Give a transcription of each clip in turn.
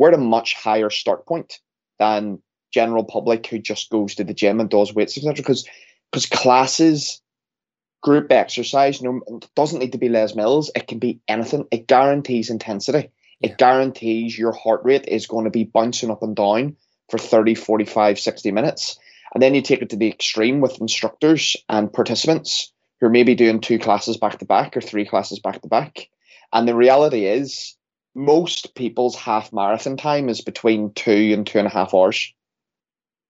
we're at a much higher start point than general public who just goes to the gym and does weights, etc. Because because classes, group exercise, no, doesn't need to be Les Mills. It can be anything. It guarantees intensity. It guarantees your heart rate is going to be bouncing up and down for 30, 45, 60 minutes. And then you take it to the extreme with instructors and participants who are maybe doing two classes back to back or three classes back to back. And the reality is, most people's half marathon time is between two and two and a half hours.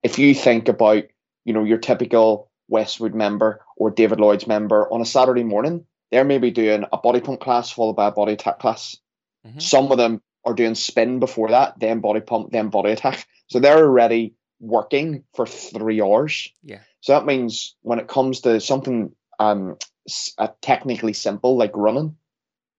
If you think about, you know, your typical Westwood member or David Lloyd's member on a Saturday morning, they're maybe doing a body pump class followed by a body attack class. Mm-hmm. Some of them are doing spin before that, then body pump, then body attack. So they're already working for three hours. Yeah. So that means when it comes to something um, technically simple like running,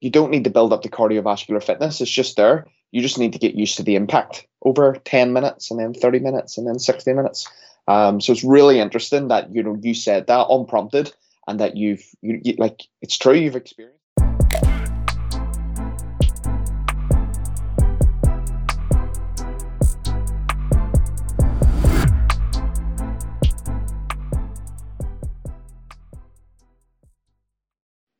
you don't need to build up the cardiovascular fitness. It's just there. You just need to get used to the impact over 10 minutes and then 30 minutes and then 60 minutes. Um, so it's really interesting that you know you said that unprompted and that you've you, you like it's true you've experienced.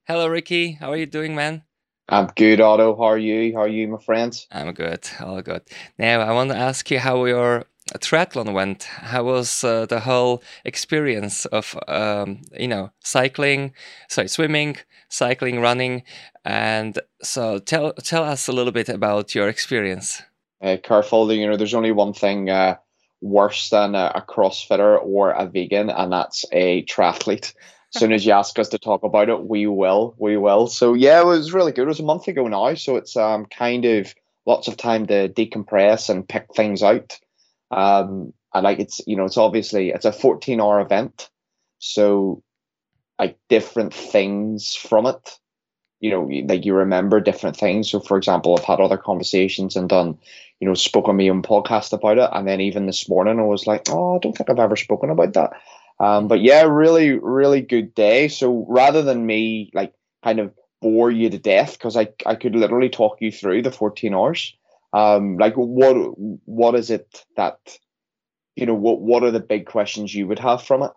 Hello, Ricky. How are you doing, man? I'm good, Otto. How are you? How are you, my friends? I'm good. All good. Now, I want to ask you how your triathlon went. How was uh, the whole experience of, um, you know, cycling, sorry, swimming, cycling, running, and so tell tell us a little bit about your experience. Uh, careful, you know, there's only one thing uh, worse than a, a CrossFitter or a vegan, and that's a triathlete soon as you ask us to talk about it, we will. We will. So yeah, it was really good. It was a month ago now, so it's um kind of lots of time to decompress and pick things out. Um, and like it's you know it's obviously it's a 14 hour event, so like different things from it. You know, like you remember different things. So, for example, I've had other conversations and done, you know, spoken on my own podcast about it. And then even this morning, I was like, oh, I don't think I've ever spoken about that. Um, but yeah, really, really good day. So rather than me like kind of bore you to death, because I, I could literally talk you through the 14 hours. Um, like what what is it that you know what what are the big questions you would have from it?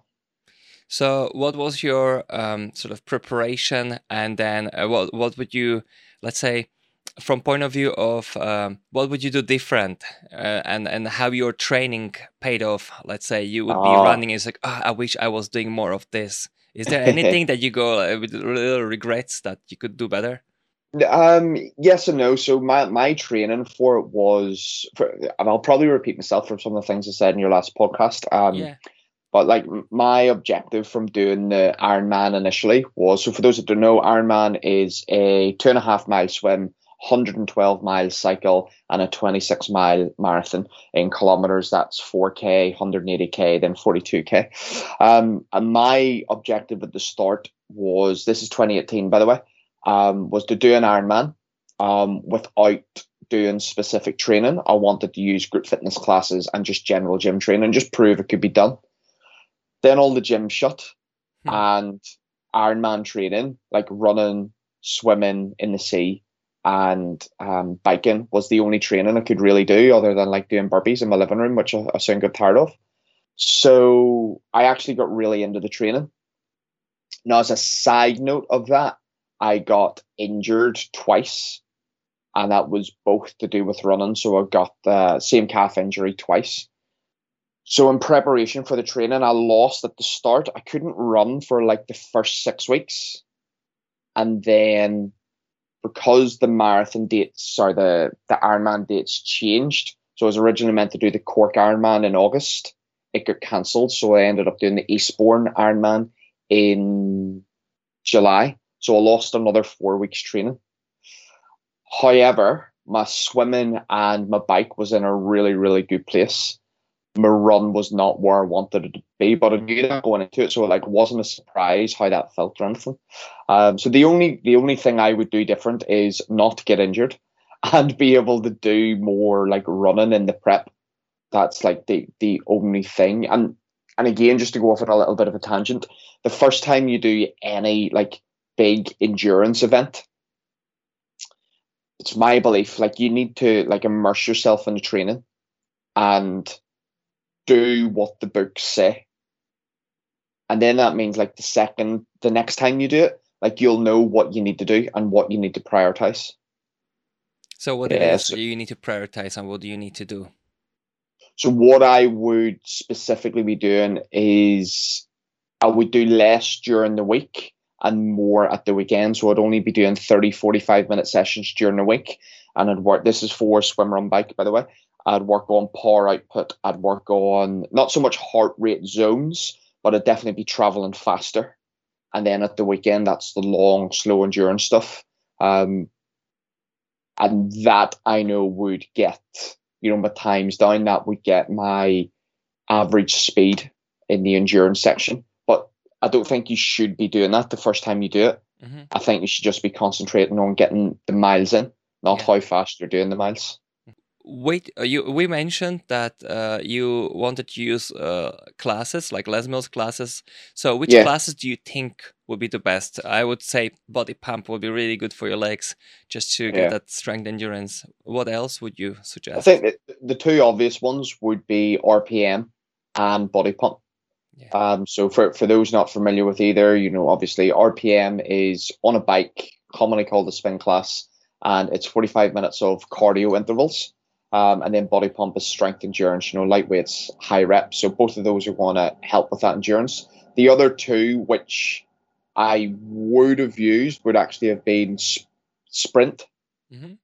So, what was your um, sort of preparation, and then uh, what what would you, let's say, from point of view of um, what would you do different uh, and and how your training paid off let's say you would be ah. running it's like oh, i wish i was doing more of this is there anything that you go uh, with little regrets that you could do better um yes and no so my my training for it was for, and i'll probably repeat myself from some of the things i said in your last podcast um yeah. But like my objective from doing the Ironman initially was so for those that don't know, Ironman is a two and a half mile swim, 112 mile cycle and a 26 mile marathon in kilometers. That's 4K, 180K, then 42K. Um, and my objective at the start was this is 2018, by the way, um, was to do an Ironman um, without doing specific training. I wanted to use group fitness classes and just general gym training, just prove it could be done. Then all the gyms shut hmm. and Ironman training, like running, swimming in the sea, and um, biking was the only training I could really do other than like doing burpees in my living room, which I, I soon got tired of. So I actually got really into the training. Now, as a side note of that, I got injured twice, and that was both to do with running. So I got the same calf injury twice. So in preparation for the training, I lost at the start. I couldn't run for like the first six weeks, and then because the marathon dates, sorry, the, the Ironman dates changed. So I was originally meant to do the Cork Ironman in August. It got cancelled. So I ended up doing the Eastbourne Ironman in July. So I lost another four weeks training. However, my swimming and my bike was in a really, really good place my run was not where I wanted it to be, but I knew that going into it, so it like wasn't a surprise how that felt or anything. Um, so the only the only thing I would do different is not get injured and be able to do more like running in the prep. That's like the the only thing. And and again, just to go off on a little bit of a tangent, the first time you do any like big endurance event, it's my belief like you need to like immerse yourself in the training and do what the books say and then that means like the second the next time you do it like you'll know what you need to do and what you need to prioritize so what yeah, so, do you need to prioritize and what do you need to do so what i would specifically be doing is i would do less during the week and more at the weekend. So I'd only be doing 30, 45 minute sessions during the week. And I'd work, this is for swim run bike, by the way. I'd work on power output. I'd work on not so much heart rate zones, but I'd definitely be traveling faster. And then at the weekend, that's the long, slow endurance stuff. Um, and that I know would get, you know, my times down. That would get my average speed in the endurance section. But I don't think you should be doing that the first time you do it. Mm-hmm. I think you should just be concentrating on getting the miles in, not yeah. how fast you're doing the miles. Wait, uh, you we mentioned that uh, you wanted to use uh, classes like Les Mills classes. So, which yeah. classes do you think would be the best? I would say body pump would be really good for your legs, just to get yeah. that strength endurance. What else would you suggest? I think the two obvious ones would be RPM and body pump. Yeah. Um, so for, for those not familiar with either, you know, obviously RPM is on a bike, commonly called the spin class, and it's 45 minutes of cardio intervals. Um, and then body pump is strength endurance, you know, lightweights, high reps. So both of those are going to help with that endurance. The other two, which I would have used, would actually have been sp- sprint. Mm-hmm.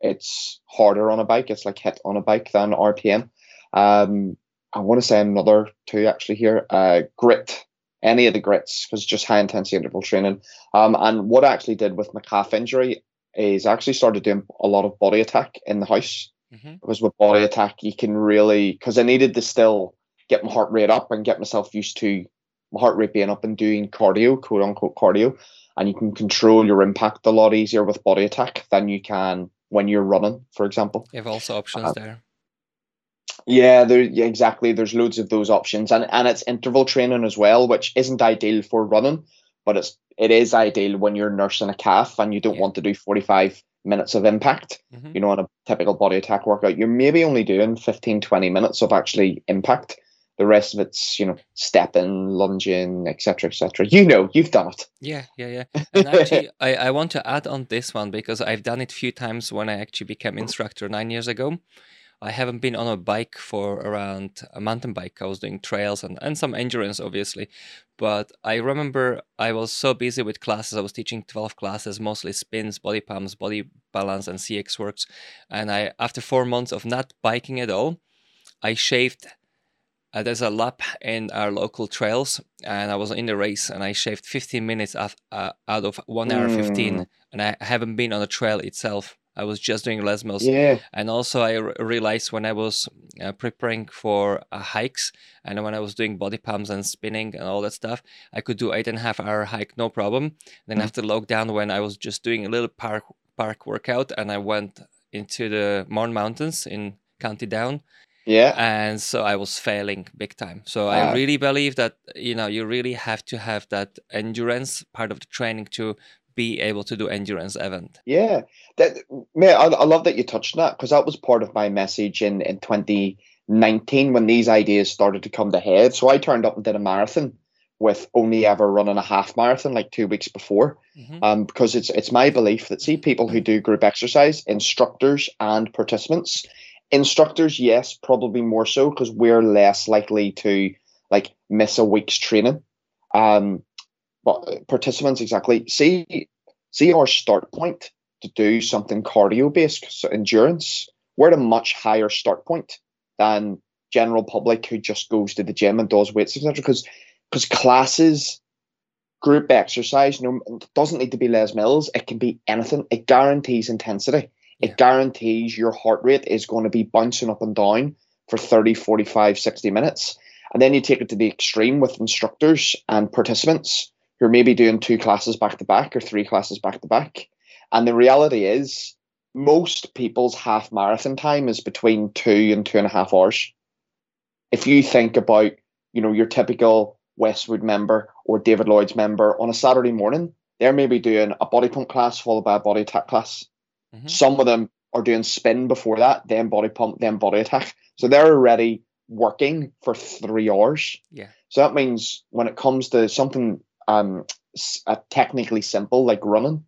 It's harder on a bike. It's like HIIT on a bike than RPM. Um, I want to say another two actually here. Uh, grit, any of the grits, because just high intensity interval training. Um, and what I actually did with my calf injury is I actually started doing a lot of body attack in the house. Mm-hmm. Because with body attack, you can really, because I needed to still get my heart rate up and get myself used to my heart rate being up and doing cardio, quote unquote cardio. And you can control your impact a lot easier with body attack than you can when you're running, for example. You have also options uh, there. Yeah, there yeah, exactly. There's loads of those options, and and it's interval training as well, which isn't ideal for running, but it's it is ideal when you're nursing a calf and you don't yeah. want to do 45 minutes of impact. Mm-hmm. You know, on a typical body attack workout, you're maybe only doing 15, 20 minutes of actually impact. The rest of it's, you know, stepping, lunging, etc., etc. You know, you've done it. Yeah, yeah, yeah. And actually, I, I want to add on this one because I've done it a few times when I actually became instructor nine years ago. I haven't been on a bike for around a mountain bike. I was doing trails and, and some endurance, obviously. But I remember I was so busy with classes. I was teaching 12 classes, mostly spins, body pumps, body balance, and CXWORX. And I, after four months of not biking at all, I shaved. Uh, there's a lap in our local trails, and I was in the race, and I shaved 15 minutes of, uh, out of one hour mm. 15, and I haven't been on the trail itself. I was just doing Les Mills. Yeah. And also, I realized when I was uh, preparing for uh, hikes and when I was doing body pumps and spinning and all that stuff, I could do eight and a half hour hike, no problem. Then mm. after lockdown, when I was just doing a little park park workout and I went into the Mourne Mountains in County Down. Yeah. And so I was failing big time. So I really believe that, you know, you really have to have that endurance part of the training to be able to do endurance event. Yeah, that man, I, I love that you touched on that because that was part of my message in in 2019 when these ideas started to come to head. So I turned up and did a marathon with only ever running a half marathon like two weeks before, mm-hmm. um, because it's it's my belief that see people who do group exercise, instructors and participants. Instructors, yes, probably more so because we're less likely to like miss a week's training. Um, but participants exactly. See see our start point to do something cardio based so endurance? We're at a much higher start point than general public who just goes to the gym and does weights etc because because classes group exercise you know doesn't need to be les mills. It can be anything. It guarantees intensity. Yeah. it guarantees your heart rate is going to be bouncing up and down for 30 45 60 minutes. And then you take it to the extreme with instructors and participants who are maybe doing two classes back to back or three classes back to back. And the reality is, most people's half marathon time is between two and two and a half hours. If you think about, you know, your typical Westwood member or David Lloyd's member on a Saturday morning, they're maybe doing a body pump class followed by a body attack class. Mm-hmm. Some of them are doing spin before that, then body pump, then body attack. So they're already working for three hours. Yeah. So that means when it comes to something um technically simple like running,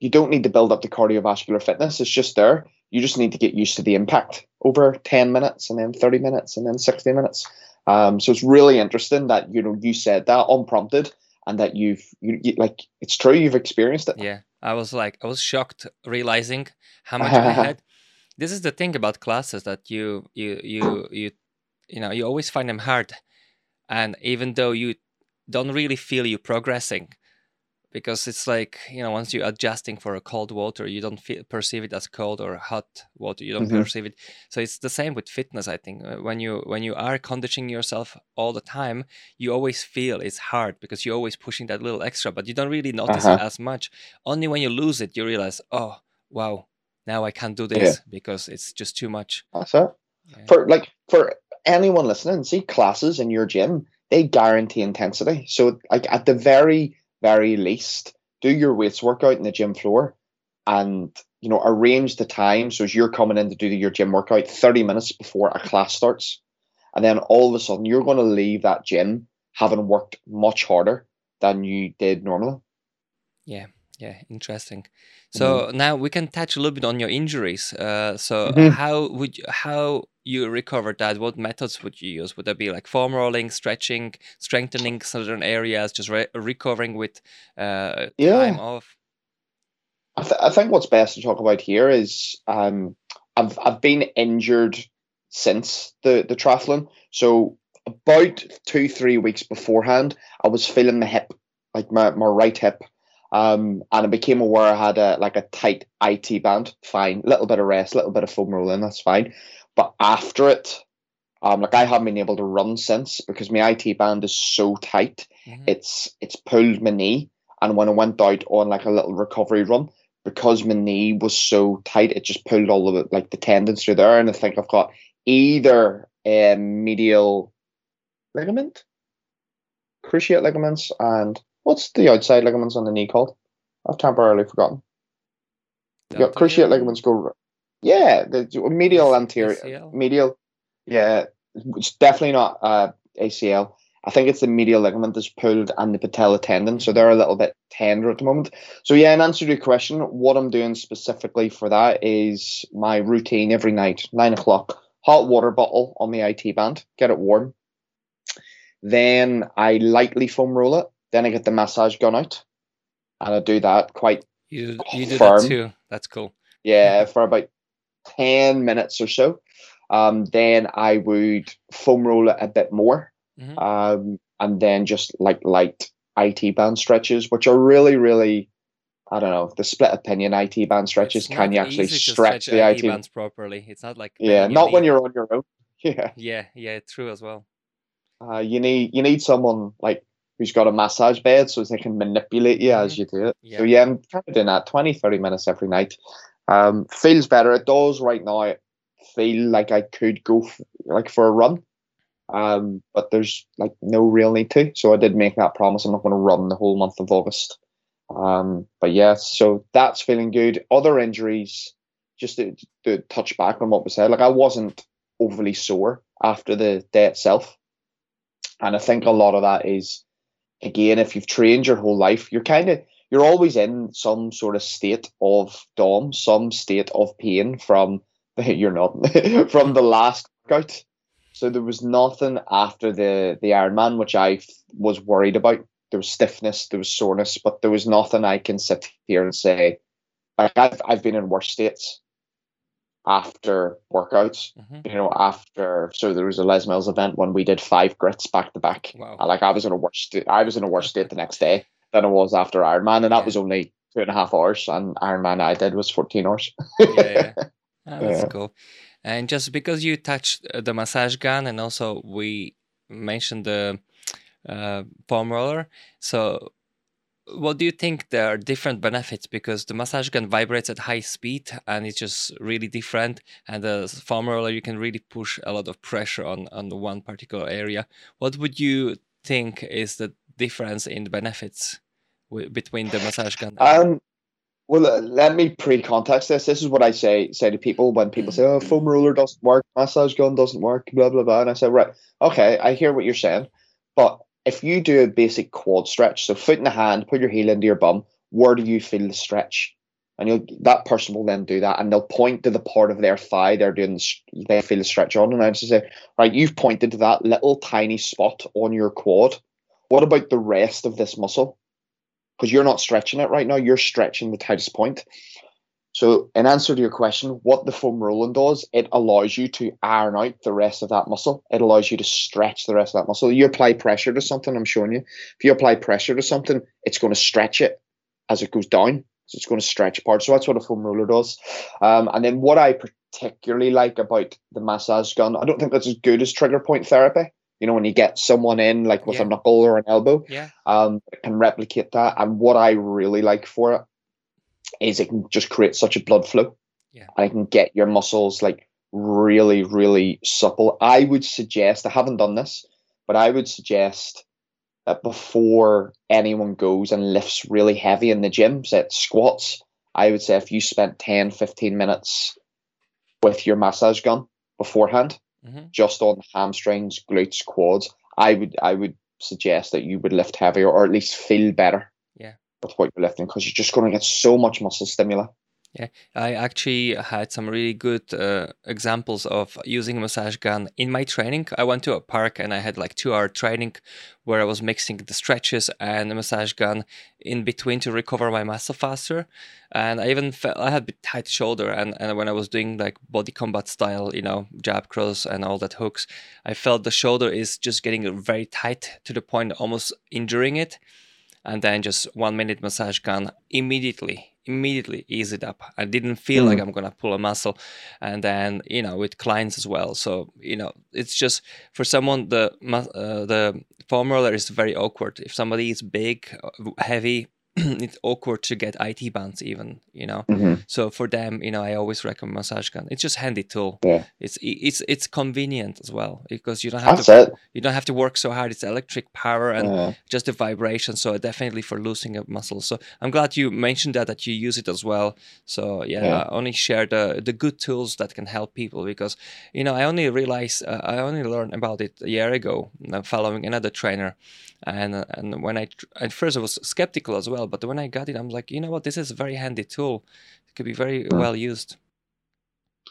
you don't need to build up the cardiovascular fitness. It's just there. You just need to get used to the impact over 10 minutes and then 30 minutes and then 60 minutes. Um, so it's really interesting that you know you said that unprompted and that you've you, you, like it's true you've experienced it. Yeah, I was like I was shocked realizing how much I had. This is the thing about classes that you you you you you know you always find them hard, and even though you don't really feel you progressing, because it's like you know once you're adjusting for a cold water you don't feel, perceive it as cold or hot water you don't mm-hmm. perceive it so it's the same with fitness i think uh, when you when you are conditioning yourself all the time you always feel it's hard because you're always pushing that little extra but you don't really notice uh-huh. it as much only when you lose it you realize oh wow now i can't do this yeah. because it's just too much that's it yeah. for like for anyone listening see classes in your gym they guarantee intensity. So like at the very very least, do your weights workout in the gym floor and you know arrange the time so as you're coming in to do your gym workout 30 minutes before a class starts. And then all of a sudden you're going to leave that gym having worked much harder than you did normally. Yeah yeah interesting. So mm-hmm. now we can touch a little bit on your injuries. Uh, so mm-hmm. how would you, how you recovered that, what methods would you use? Would that be like foam rolling, stretching, strengthening certain areas, just re- recovering with uh, yeah. time off? I, th- I, think what's best to talk about here is um, I've I've been injured since the the triathlon. So about two three weeks beforehand, I was feeling the hip, like my, my right hip, um, and I became aware I had a like a tight IT band. Fine, little bit of rest, little bit of foam rolling, that's fine. But after it, um, like I haven't been able to run since because my IT band is so tight. Mm-hmm. It's it's pulled my knee, and when I went out on like a little recovery run, because my knee was so tight, it just pulled all of it, like the tendons through there, and I think I've got either a medial ligament, cruciate ligaments, and what's the outside ligaments on the knee called? I've temporarily forgotten. You got cruciate ligaments go yeah, the medial anterior, ACL? medial. Yeah, it's definitely not uh, ACL. I think it's the medial ligament that's pulled and the patella tendon, so they're a little bit tender at the moment. So yeah, in answer to your question, what I'm doing specifically for that is my routine every night, nine o'clock, hot water bottle on the IT band, get it warm. Then I lightly foam roll it. Then I get the massage gun out, and I do that quite. You you do firm. that too. That's cool. Yeah, for about 10 minutes or so. Um, then I would foam roll it a bit more. Mm-hmm. Um, and then just like light IT band stretches, which are really, really, I don't know, the split opinion IT band stretches. It's can you actually stretch, stretch the IT bands properly? It's not like yeah, not when you're on your own. Yeah, yeah, yeah, true as well. Uh, you need you need someone like who's got a massage bed so they can manipulate you mm-hmm. as you do it. So yeah, I'm kind of doing that 20, 30 minutes every night. Um, feels better. It does right now. Feel like I could go f- like for a run, um, but there's like no real need to. So I did make that promise. I'm not going to run the whole month of August. Um, but yeah, so that's feeling good. Other injuries, just to, to touch back on what we said, like I wasn't overly sore after the day itself, and I think a lot of that is, again, if you've trained your whole life, you're kind of you're always in some sort of state of dom, some state of pain from you're not from the last workout. So there was nothing after the the Ironman which I was worried about. There was stiffness, there was soreness, but there was nothing I can sit here and say. Like I've I've been in worse states after workouts. Mm-hmm. You know, after so there was a Les Mills event when we did five grits back to back. Like I was in a worse state. I was in a worse state the next day than it was after Ironman, and that yeah. was only two and a half hours, and Ironman I did was fourteen hours. yeah, yeah. Oh, that's cool. And just because you touched uh, the massage gun, and also we mentioned the uh, foam roller, so what do you think there are different benefits because the massage gun vibrates at high speed and it's just really different and the foam roller you can really push a lot of pressure on on one particular area what would you think is the difference in the benefits between the massage gun? Um, Well, uh, let me pre-context this. This is what I say say to people when people say, "Oh, foam roller doesn't work, massage gun doesn't work," blah blah blah, and I say, "Right, okay, I hear what you're saying, but if you do a basic quad stretch, so foot in the hand, put your heel into your bum, where do you feel the stretch? And you'll, that person will then do that, and they'll point to the part of their thigh they're doing. The, they feel the stretch on, and I just say, right, you've pointed to that little tiny spot on your quad. What about the rest of this muscle? Because you're not stretching it right now. You're stretching the tightest point. So, in answer to your question, what the foam rolling does, it allows you to iron out the rest of that muscle. It allows you to stretch the rest of that muscle. You apply pressure to something, I'm showing you. If you apply pressure to something, it's going to stretch it as it goes down. So it's going to stretch apart. So that's what a foam roller does. Um, and then what I particularly like about the massage gun, I don't think that's as good as trigger point therapy. You know, when you get someone in like with yeah. a knuckle or an elbow, yeah, um, it can replicate that. And what I really like for it is it can just create such a blood flow. Yeah. And it can get your muscles like really, really supple. I would suggest, I haven't done this, but I would suggest that before anyone goes and lifts really heavy in the gym, say squats, I would say if you spent 10, 15 minutes with your massage gun beforehand, mm-hmm. just on hamstrings, glutes, quads, I would I would suggest that you would lift heavier or at least feel better Yeah. with what you're lifting because you're just going to get so much muscle stimuli. Yeah, I actually had some really good uh, examples of using a massage gun in my training. I went to a park and I had like two hour training where I was mixing the stretches and the massage gun in between to recover my muscle faster. And I even felt I had a tight shoulder. And, and when I was doing like body combat style, you know, jab cross and all that hooks, I felt the shoulder is just getting very tight to the point almost injuring it and then just one minute massage gun immediately immediately ease it up. I didn't feel mm. like i'm gonna pull a muscle. And then you know with clients as well. So you know it's just for someone the uh, the foam roller is very awkward. If somebody is big uh, heavy it's awkward to get IT bands even, you know. Mm-hmm. So for them, you know, I always recommend massage gun. It's just handy tool. Yeah. It's it's it's convenient as well because you don't have That's to it. you don't have to work so hard. It's electric power and yeah. just the vibration. So definitely for losing a muscle. So I'm glad you mentioned that that you use it as well. So yeah, yeah. I only share the the good tools that can help people because you know I only realized uh, I only learned about it a year ago uh, following another trainer and and when I at first I was skeptical as well, but when I got it, I'm like, you know what, this is a very handy tool. It could be very mm. well used.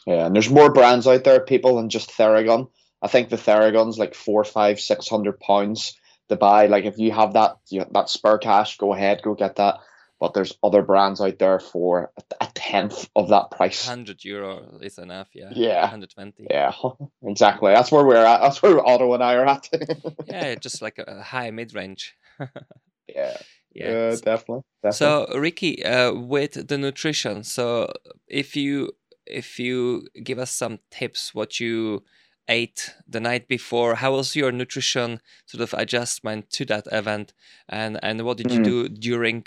Yeah, and there's more brands out there, people, than just Theragun. I think the Theragun's like four, five, six hundred pounds to buy. Like if you have that, you know, that spare cash, go ahead, go get that but there's other brands out there for a tenth of that price. 100 euro is enough, yeah. Yeah. 120. Yeah, exactly. That's where we're at. That's where Otto and I are at. yeah, just like a high mid range. yeah. Yeah, definitely, definitely. So, Ricky, uh, with the nutrition, so if you if you give us some tips, what you ate the night before, how was your nutrition sort of adjustment to that event, and and what did you mm. do during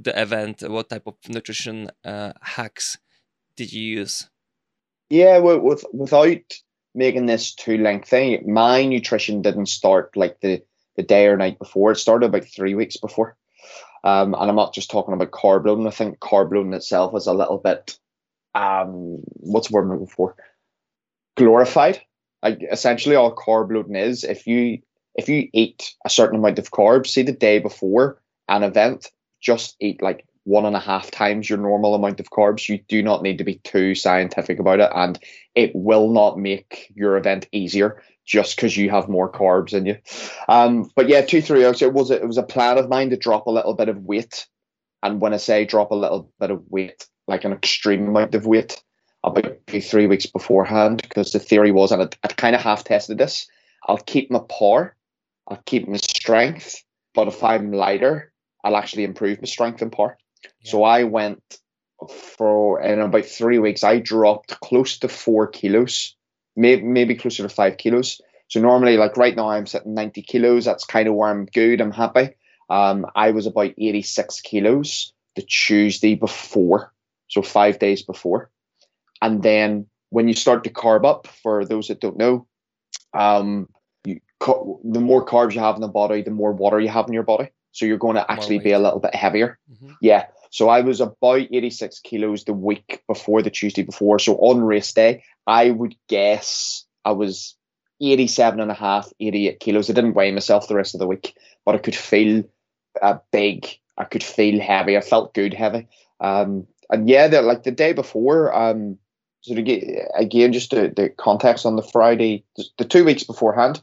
the event? What type of nutrition uh, hacks did you use? Yeah, with, without making this too lengthy, my nutrition didn't start like the, the day or night before. It started about three weeks before. Um, and I'm not just talking about carb loading. I think carb loading itself is a little bit, um, what's the word I'm looking for? Glorified. Like essentially, all carb loading is if you if you eat a certain amount of carbs, say the day before an event, just eat like one and a half times your normal amount of carbs. You do not need to be too scientific about it, and it will not make your event easier just because you have more carbs in you. Um, but yeah, two three weeks. It was a, it was a plan of mine to drop a little bit of weight, and when I say drop a little bit of weight, like an extreme amount of weight, about two three weeks beforehand, because the theory was, and I kind of half tested this. I'll keep my power, I'll keep my strength, but if I'm lighter, I'll actually improve my strength and power. Yeah. So I went for in about three weeks, I dropped close to four kilos, maybe maybe closer to five kilos. So normally, like right now, I'm sitting 90 kilos. That's kind of where I'm good. I'm happy. Um, I was about 86 kilos the Tuesday before, so five days before. And then when you start to carb up, for those that don't know, um, you, the more carbs you have in the body, the more water you have in your body. So you're going to actually be a little bit heavier. Mm-hmm. Yeah. So I was about 86 kilos the week before the Tuesday before. So on race day, I would guess I was 87 and a half, 88 kilos. I didn't weigh myself the rest of the week, but I could feel uh, big. I could feel heavy. I felt good heavy. Um, and yeah, the, like the day before, um, so to get, again, just the, the context on the Friday, the two weeks beforehand,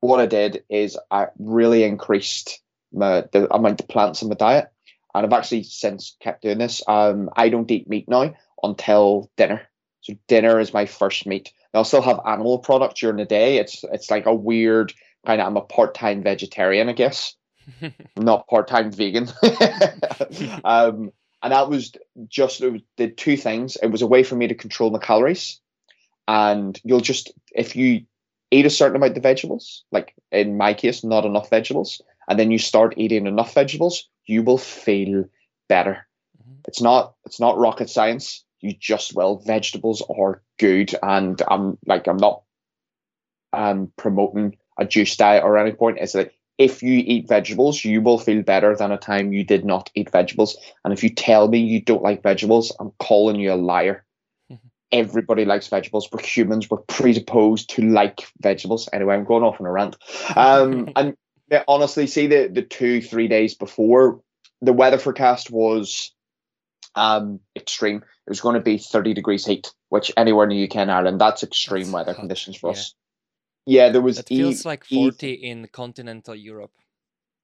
what I did is I really increased my, the amount of plants in my diet. And I've actually since kept doing this. Um, I don't eat meat now until dinner. So dinner is my first meat. I'll still have animal products during the day. It's it's like a weird kind of I'm a part time vegetarian, I guess. not part time vegan. um, and that was just it was, the two things. It was a way for me to control my calories, and you'll just if you eat a certain amount of vegetables, like in my case, not enough vegetables, and then you start eating enough vegetables, you will feel better. Mm-hmm. It's not it's not rocket science. You just will. Vegetables are good, and I'm like I'm not um promoting a juice diet or any point. Is that if you eat vegetables, you will feel better than a time you did not eat vegetables. And if you tell me you don't like vegetables, I'm calling you a liar. Mm-hmm. Everybody likes vegetables. We're humans. We're predisposed to like vegetables. Anyway, I'm going off on a rant. Um, and yeah, honestly, see the the two three days before the weather forecast was um, extreme. It was going to be 30 degrees heat, which anywhere in the UK and Ireland, that's extreme that's weather hot. conditions for yeah. us. Yeah, there was. It feels e- like 40 e- in continental Europe.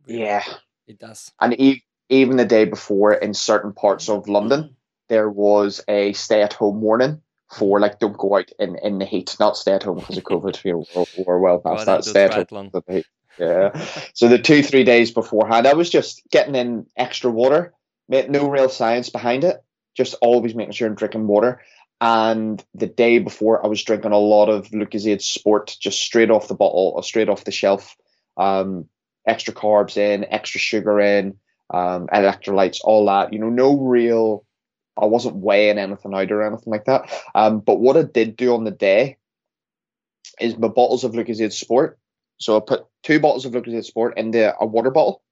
Really. Yeah, it does. And e- even the day before, in certain parts of London, there was a stay-at-home warning for like don't go out in, in the heat, not stay at home because of COVID. we're, we're well past that. Stay at home. Yeah. so the two three days beforehand, I was just getting in extra water. No real science behind it. Just always making sure I'm drinking water. And the day before, I was drinking a lot of Lucozade Sport, just straight off the bottle or straight off the shelf. Um, extra carbs in, extra sugar in, um, electrolytes, all that. You know, no real. I wasn't weighing anything out or anything like that. Um, but what I did do on the day is my bottles of Lucozade Sport. So I put two bottles of Lucozade Sport into a water bottle,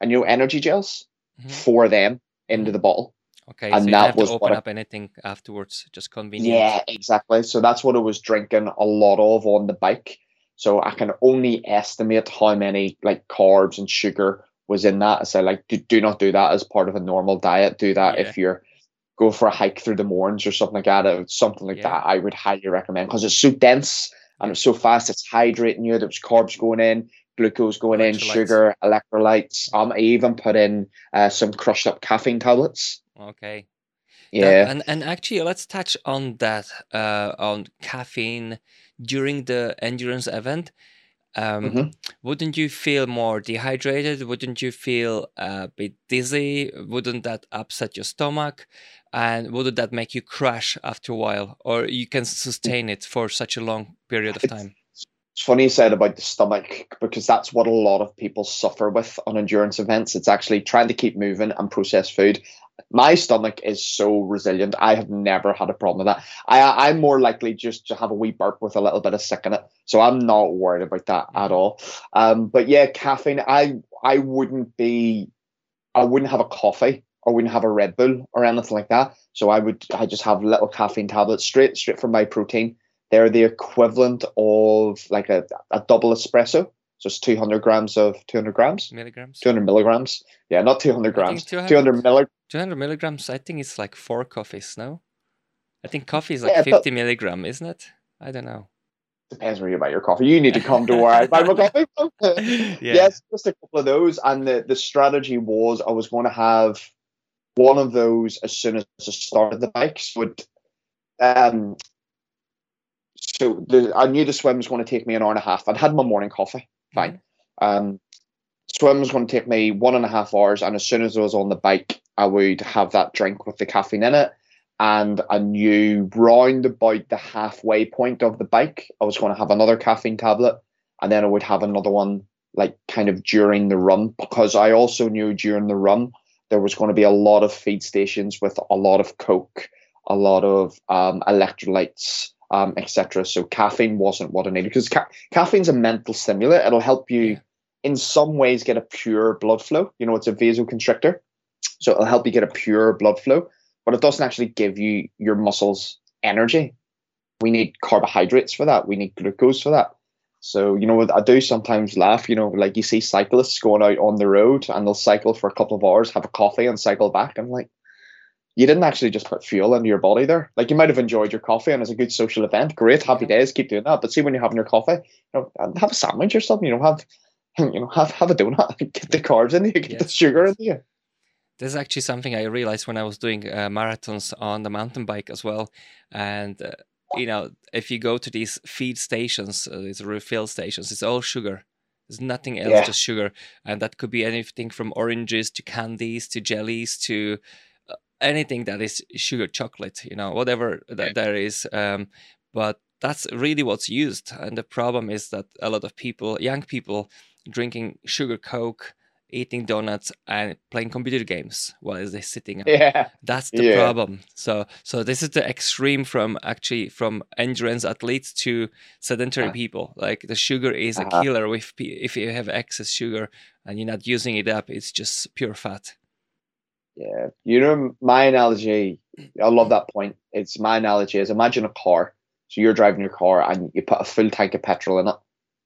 and you know energy gels, mm-hmm. for them into the bottle. Okay, and so that was open up I, anything afterwards, just convenient. Yeah, exactly. So that's what I was drinking a lot of on the bike. So I can only estimate how many like carbs and sugar was in that. I said, like do, do not do that as part of a normal diet. Do that yeah. if you're go for a hike through the Mournes or something like that. Or something like yeah. that, I would highly recommend because it's so dense and it's so fast. It's hydrating you. There's carbs going in glucose going in, sugar, electrolytes. Um, I even put in uh, some crushed up caffeine tablets. Okay. Yeah. And and actually, let's touch on that uh, on caffeine during the endurance event. Um, mm-hmm. Wouldn't you feel more dehydrated? Wouldn't you feel a bit dizzy? Wouldn't that upset your stomach? And wouldn't that make you crash after a while? Or you can sustain it for such a long period of time? It's funny you said about the stomach because that's what a lot of people suffer with on endurance events. It's actually trying to keep moving and process food. My stomach is so resilient. I have never had a problem with that. I, I'm more likely just to have a wee burp with a little bit of sick in it. So I'm not worried about that at all. Um, but yeah, caffeine, I I wouldn't be I wouldn't have a coffee or wouldn't have a Red Bull or anything like that. So I would I just have little caffeine tablets straight straight from my protein they're the equivalent of like a, a double espresso. So it's 200 grams of 200 grams? Milligrams. 200 milligrams. Yeah, not 200 grams. 200, 200 milligrams. 200 milligrams, I think it's like four coffees, no? I think coffee is like yeah, 50 milligram, isn't it? I don't know. Depends where you buy your coffee. You need to come to where I buy my coffee. yeah. Yes, just a couple of those. And the, the strategy was I was going to have one of those as soon as I started the bike. So it, um, so the, I knew the swim was going to take me an hour and a half. I'd had my morning coffee, fine. Mm-hmm. Um, swim was going to take me one and a half hours, and as soon as I was on the bike, I would have that drink with the caffeine in it. And I knew round about the halfway point of the bike, I was going to have another caffeine tablet, and then I would have another one like kind of during the run because I also knew during the run there was going to be a lot of feed stations with a lot of coke, a lot of um, electrolytes, um, etc. So caffeine wasn't what I needed because ca- caffeine's a mental stimulant. It'll help you in some ways get a pure blood flow. You know, it's a vasoconstrictor. So it'll help you get a pure blood flow, but it doesn't actually give you your muscles energy. We need carbohydrates for that. We need glucose for that. So, you know, I do sometimes laugh, you know, like you see cyclists going out on the road and they'll cycle for a couple of hours, have a coffee and cycle back. I'm like, you didn't actually just put fuel into your body there. Like you might have enjoyed your coffee and it's a good social event. Great, happy days, keep doing that. But see when you're having your coffee, you know, have a sandwich or something, you know, have you know, have have a donut, get the carbs in you, get yes. the sugar in you. This is actually something I realized when I was doing uh, marathons on the mountain bike as well. And uh, you know, if you go to these feed stations, uh, these refill stations, it's all sugar. There's nothing else, yeah. just sugar, and that could be anything from oranges to candies to jellies to anything that is sugar, chocolate, you know, whatever that there is. Um, but that's really what's used, and the problem is that a lot of people, young people, drinking sugar coke eating donuts and playing computer games while they're sitting. Yeah, that's the yeah. problem. So, so this is the extreme from actually from endurance athletes to sedentary uh, people. Like the sugar is uh-huh. a killer. If if you have excess sugar and you're not using it up, it's just pure fat. Yeah, you know my analogy. I love that point. It's my analogy is imagine a car. So you're driving your car and you put a full tank of petrol in it,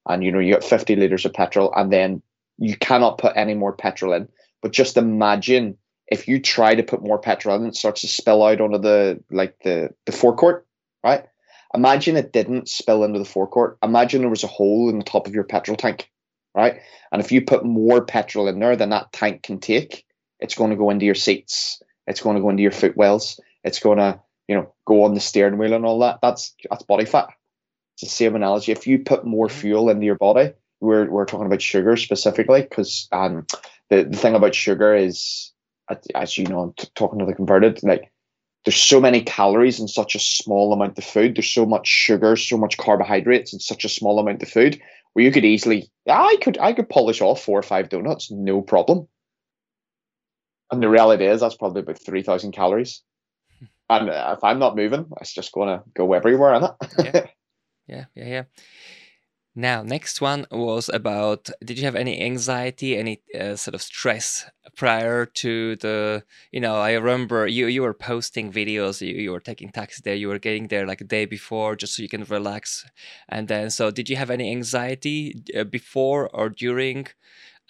and you know you got 50 liters of petrol, and then you cannot put any more petrol in. But just imagine if you try to put more petrol in, it starts to spill out onto the like the the forecourt, right? Imagine it didn't spill into the forecourt. Imagine there was a hole in the top of your petrol tank, right? And if you put more petrol in there than that tank can take, it's going to go into your seats. It's going to go into your footwells. It's going to, you know, go on the steering wheel and all that. That's that's body fat. It's the same analogy. If you put more fuel into your body, we're we're talking about sugar specifically because um the, the thing about sugar is as you know t- talking to the converted like there's so many calories in such a small amount of food there's so much sugar so much carbohydrates in such a small amount of food where you could easily i could i could polish off four or five donuts no problem and the reality is that's probably about 3000 calories and if i'm not moving it's just going to go everywhere in it yeah yeah yeah yeah now, next one was about did you have any anxiety, any uh, sort of stress prior to the, you know, I remember you you were posting videos, you, you were taking taxi there, you were getting there like a day before just so you can relax. And then, so did you have any anxiety uh, before or during?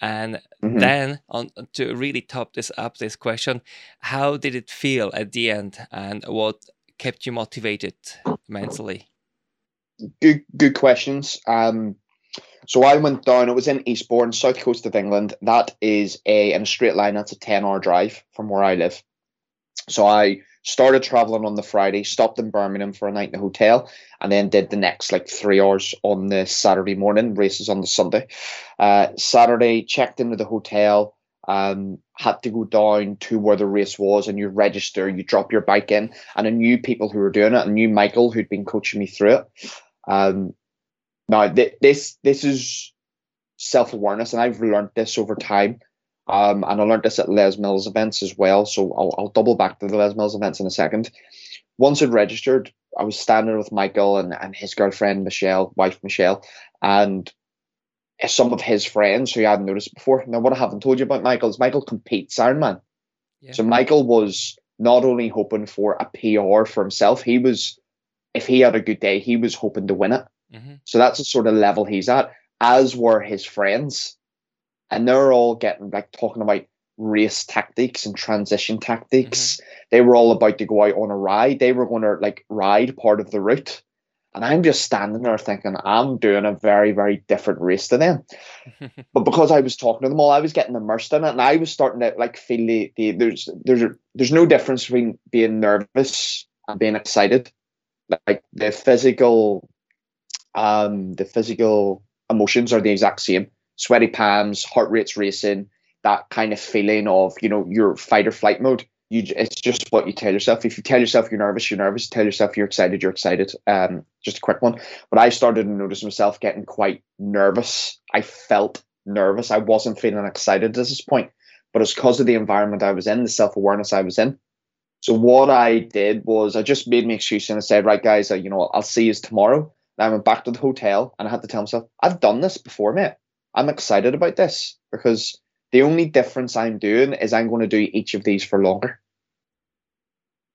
And mm-hmm. then, on to really top this up, this question, how did it feel at the end, and what kept you motivated mentally? good good questions. Um, so I went down. It was in Eastbourne, south coast of England. That is a in a straight line. That's a ten hour drive from where I live. So I started traveling on the Friday, stopped in Birmingham for a night in a hotel, and then did the next like three hours on the Saturday morning. Races on the Sunday. Uh, Saturday checked into the hotel. Um, had to go down to where the race was and you register, you drop your bike in, and I knew people who were doing it. I knew Michael who'd been coaching me through it. Um, now th- this this is self awareness, and I've learned this over time. Um, and I learned this at Les Mills events as well. So I'll, I'll double back to the Les Mills events in a second. Once I'd registered, I was standing with Michael and, and his girlfriend Michelle, wife Michelle, and some of his friends who I hadn't noticed before. Now, what I haven't told you about Michael is Michael competes Ironman. Yeah. So Michael was not only hoping for a PR for himself, he was if he had a good day, he was hoping to win it. Mm-hmm. So that's the sort of level he's at, as were his friends. And they're all getting like talking about race tactics and transition tactics. Mm-hmm. They were all about to go out on a ride. They were going to like ride part of the route. And I'm just standing there thinking, I'm doing a very, very different race to them. but because I was talking to them all, I was getting immersed in it, and I was starting to like feel the, the there's there's there's no difference between being nervous and being excited like the physical um the physical emotions are the exact same sweaty palms heart rate's racing that kind of feeling of you know your fight or flight mode. You it's just what you tell yourself. If you tell yourself you're nervous you're nervous. Tell yourself you're excited you're excited. Um just a quick one. But i started to notice myself getting quite nervous. I felt nervous. I wasn't feeling excited at this point but it's because of the environment i was in the self-awareness i was in. So what I did was I just made my excuse and I said, right, guys, uh, you know, I'll see you tomorrow. And I went back to the hotel and I had to tell myself, I've done this before, mate. I'm excited about this because The only difference I'm doing is I'm going to do each of these for longer.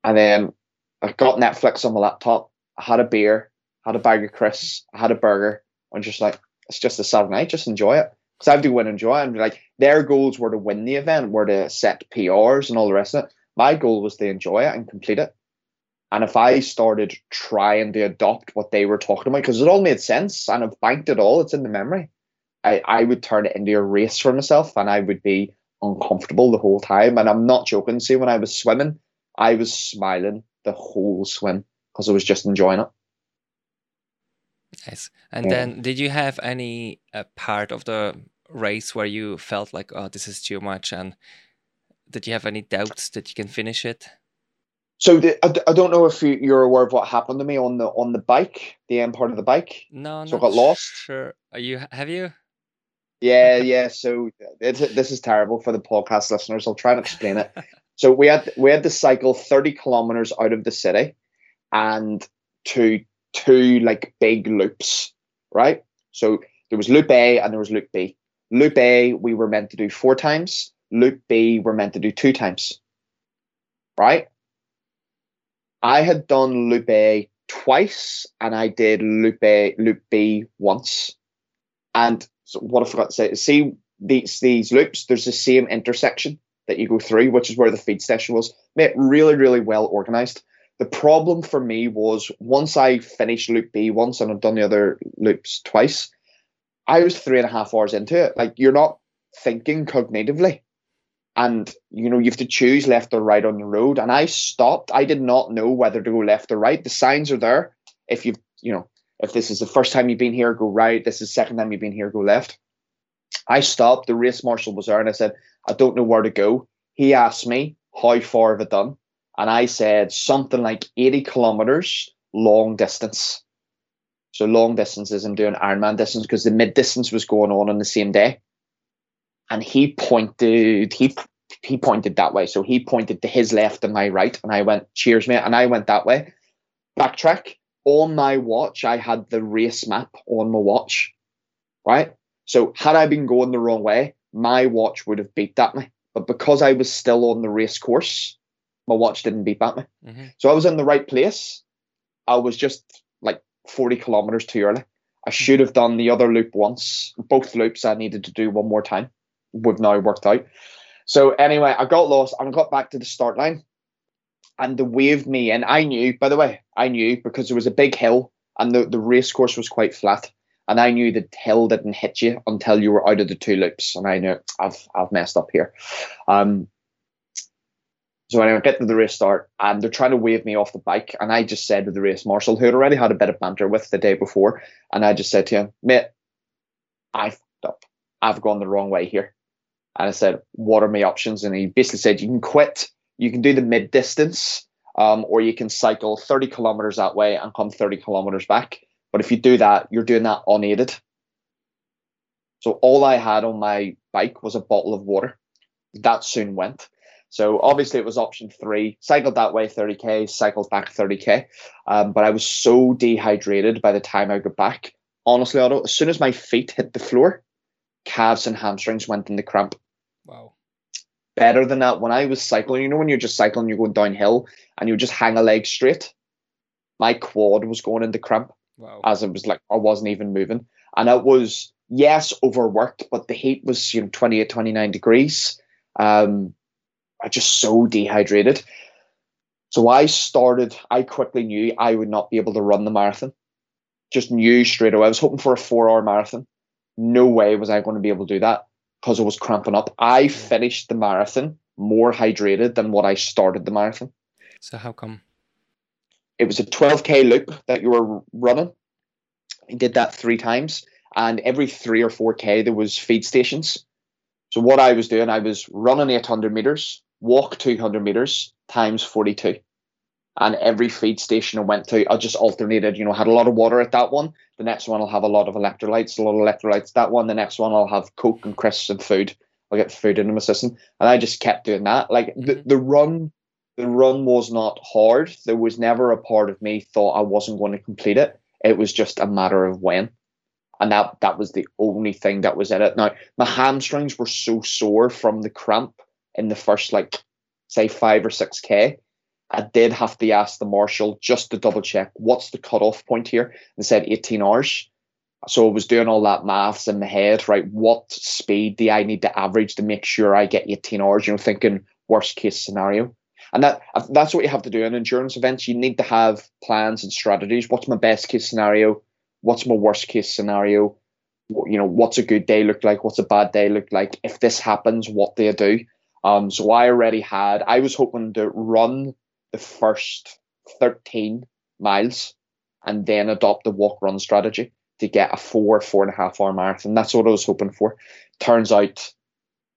And then I got Netflix on my laptop. I had a beer, had a bag of crisps, I had a burger. I'm just like, it's just a Saturday night, just enjoy it. Because I do win and enjoy. And like their goals were to win the event, were to set PRs and all the rest of it. My goal was to enjoy it and complete it. And if I started trying to adopt what they were talking about, because it all made sense and I've banked it all, it's in the memory, I, I would turn it into a race for myself and I would be uncomfortable the whole time. And I'm not joking. See, when I was swimming, I was smiling the whole swim because I was just enjoying it. Nice. And yeah. then, did you have any uh, part of the race where you felt like, oh, this is too much? And did you have any doubts that you can finish it? So the, I, I don't know if you, are aware of what happened to me on the on the bike, the end part of the bike. No, so I got lost. Sure. Are you have you? Yeah, yeah. So this is terrible for the podcast listeners. I'll try and explain it. so we had we had to cycle thirty kilometers out of the city, and to two like big loops, right? So there was loop A and there was loop B. Loop A we were meant to do four times. Loop B we're meant to do two times, right? I had done loop A twice, and I did loop A loop B once. And so what I forgot to say, see these these loops, there's the same intersection that you go through, which is where the feed station was. Mate, really, really well organized. The problem for me was once I finished loop B once and I've done the other loops twice, I was three and a half hours into it. Like you're not thinking cognitively and you know you have to choose left or right on the road and i stopped i did not know whether to go left or right the signs are there if you you know if this is the first time you've been here go right. This is the second time you've been here go left. I stopped the race marshal was there and i said i don't know where to go. He asked me how far have i done? And i said something like 80 kilometers long distance. So long distances i'm doing ironman distance because the mid distance was going on on the same day. And he pointed he he pointed that way. So he pointed to his left and my right, and I went, "Cheers, mate!" And I went that way. Backtrack on my watch. I had the race map on my watch, right? So had I been going the wrong way, my watch would have beat that me. But because I was still on the race course, my watch didn't beat that me. Mm-hmm. So I was in the right place. I was just like 40 kilometers too early. I should have done the other loop once. Both loops I needed to do one more time we've now worked out. So anyway, I got lost and I got back to the start line and they waved me And I knew, by the way, I knew because there was a big hill and the, the race course was quite flat. And I knew the hill didn't hit you until you were out of the two loops. And I knew I've I've messed up here. Um so anyway, I get to the race start and they're trying to wave me off the bike. And I just said to the race marshal, who had already had a bit of banter with the day before, and I just said to him, mate, I fucked up. I've gone the wrong way here. And I said, what are my options? And he basically said, you can quit, you can do the mid distance, um, or you can cycle 30 kilometers that way and come 30 kilometers back. But if you do that, you're doing that unaided. So all I had on my bike was a bottle of water. That soon went. So obviously it was option three. Cycled that way 30k, cycled back 30k. Um, but I was so dehydrated by the time I got back. Honestly, Otto, as soon as my feet hit the floor, calves and hamstrings went into cramp. Better than that, when I was cycling, you know, when you're just cycling, you're going downhill and you just hang a leg straight, my quad was going into cramp wow. as it was like I wasn't even moving. And it was, yes, overworked, but the heat was, you know, 28, 29 degrees. Um, I just so dehydrated. So I started, I quickly knew I would not be able to run the marathon. Just knew straight away. I was hoping for a four hour marathon. No way was I going to be able to do that because I was cramping up. I finished the marathon more hydrated than what I started the marathon. So how come? It was a 12k loop that you were running. I did that three times, and every three or four k there was feed stations. So what I was doing, I was running 800 meters, walk 200 meters times 42 and every feed station I went to, I just alternated. You know, had a lot of water at that one. The next one I'll have a lot of electrolytes, a lot of electrolytes. That one, the next one I'll have Coke and crisps and food. I'll get food into my system, and I just kept doing that. Like the mm-hmm. the run, the run was not hard. There was never a part of me thought I wasn't going to complete it. It was just a matter of when. and that that was the only thing that was in it. Now my hamstrings were so sore from the cramp in the first like say five or six k. I did have to ask the marshal just to double check what's the cutoff point here. They said 18 hours. So I was doing all that maths in my head, right? What speed do I need to average to make sure I get 18 hours? You know, thinking worst case scenario. And that that's what you have to do in endurance events. You need to have plans and strategies. What's my best case scenario? What's my worst case scenario? You know, what's a good day look like? What's a bad day look like? If this happens, what do I do? Um, so I already had. I was hoping to run the first thirteen miles and then adopt the walk run strategy to get a four four and a half hour marathon. That's what I was hoping for. Turns out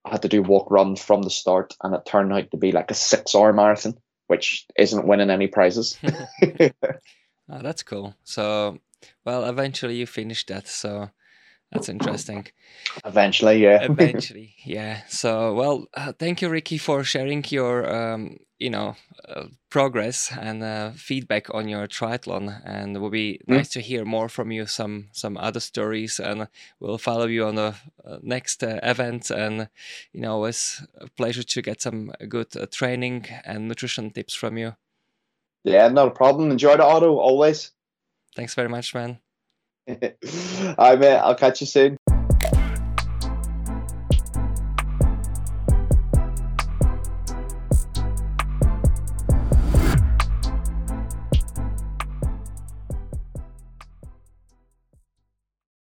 I had to do walk run from the start, and it turned out to be like a six hour marathon, which isn't winning any prizes. oh, that's cool. So, well, eventually you finished that. So that's interesting. Eventually, yeah. Eventually, yeah. So, well, uh, thank you, Ricky, for sharing your, um, you know, uh, progress and uh, feedback on your triathlon. And it will be mm. nice to hear more from you, some some other stories, and we'll follow you on the uh, next uh, event. And you know, it's a pleasure to get some good uh, training and nutrition tips from you. Yeah, not a problem. Enjoy the auto always. Thanks very much, man. All right, mate. I'll catch you soon.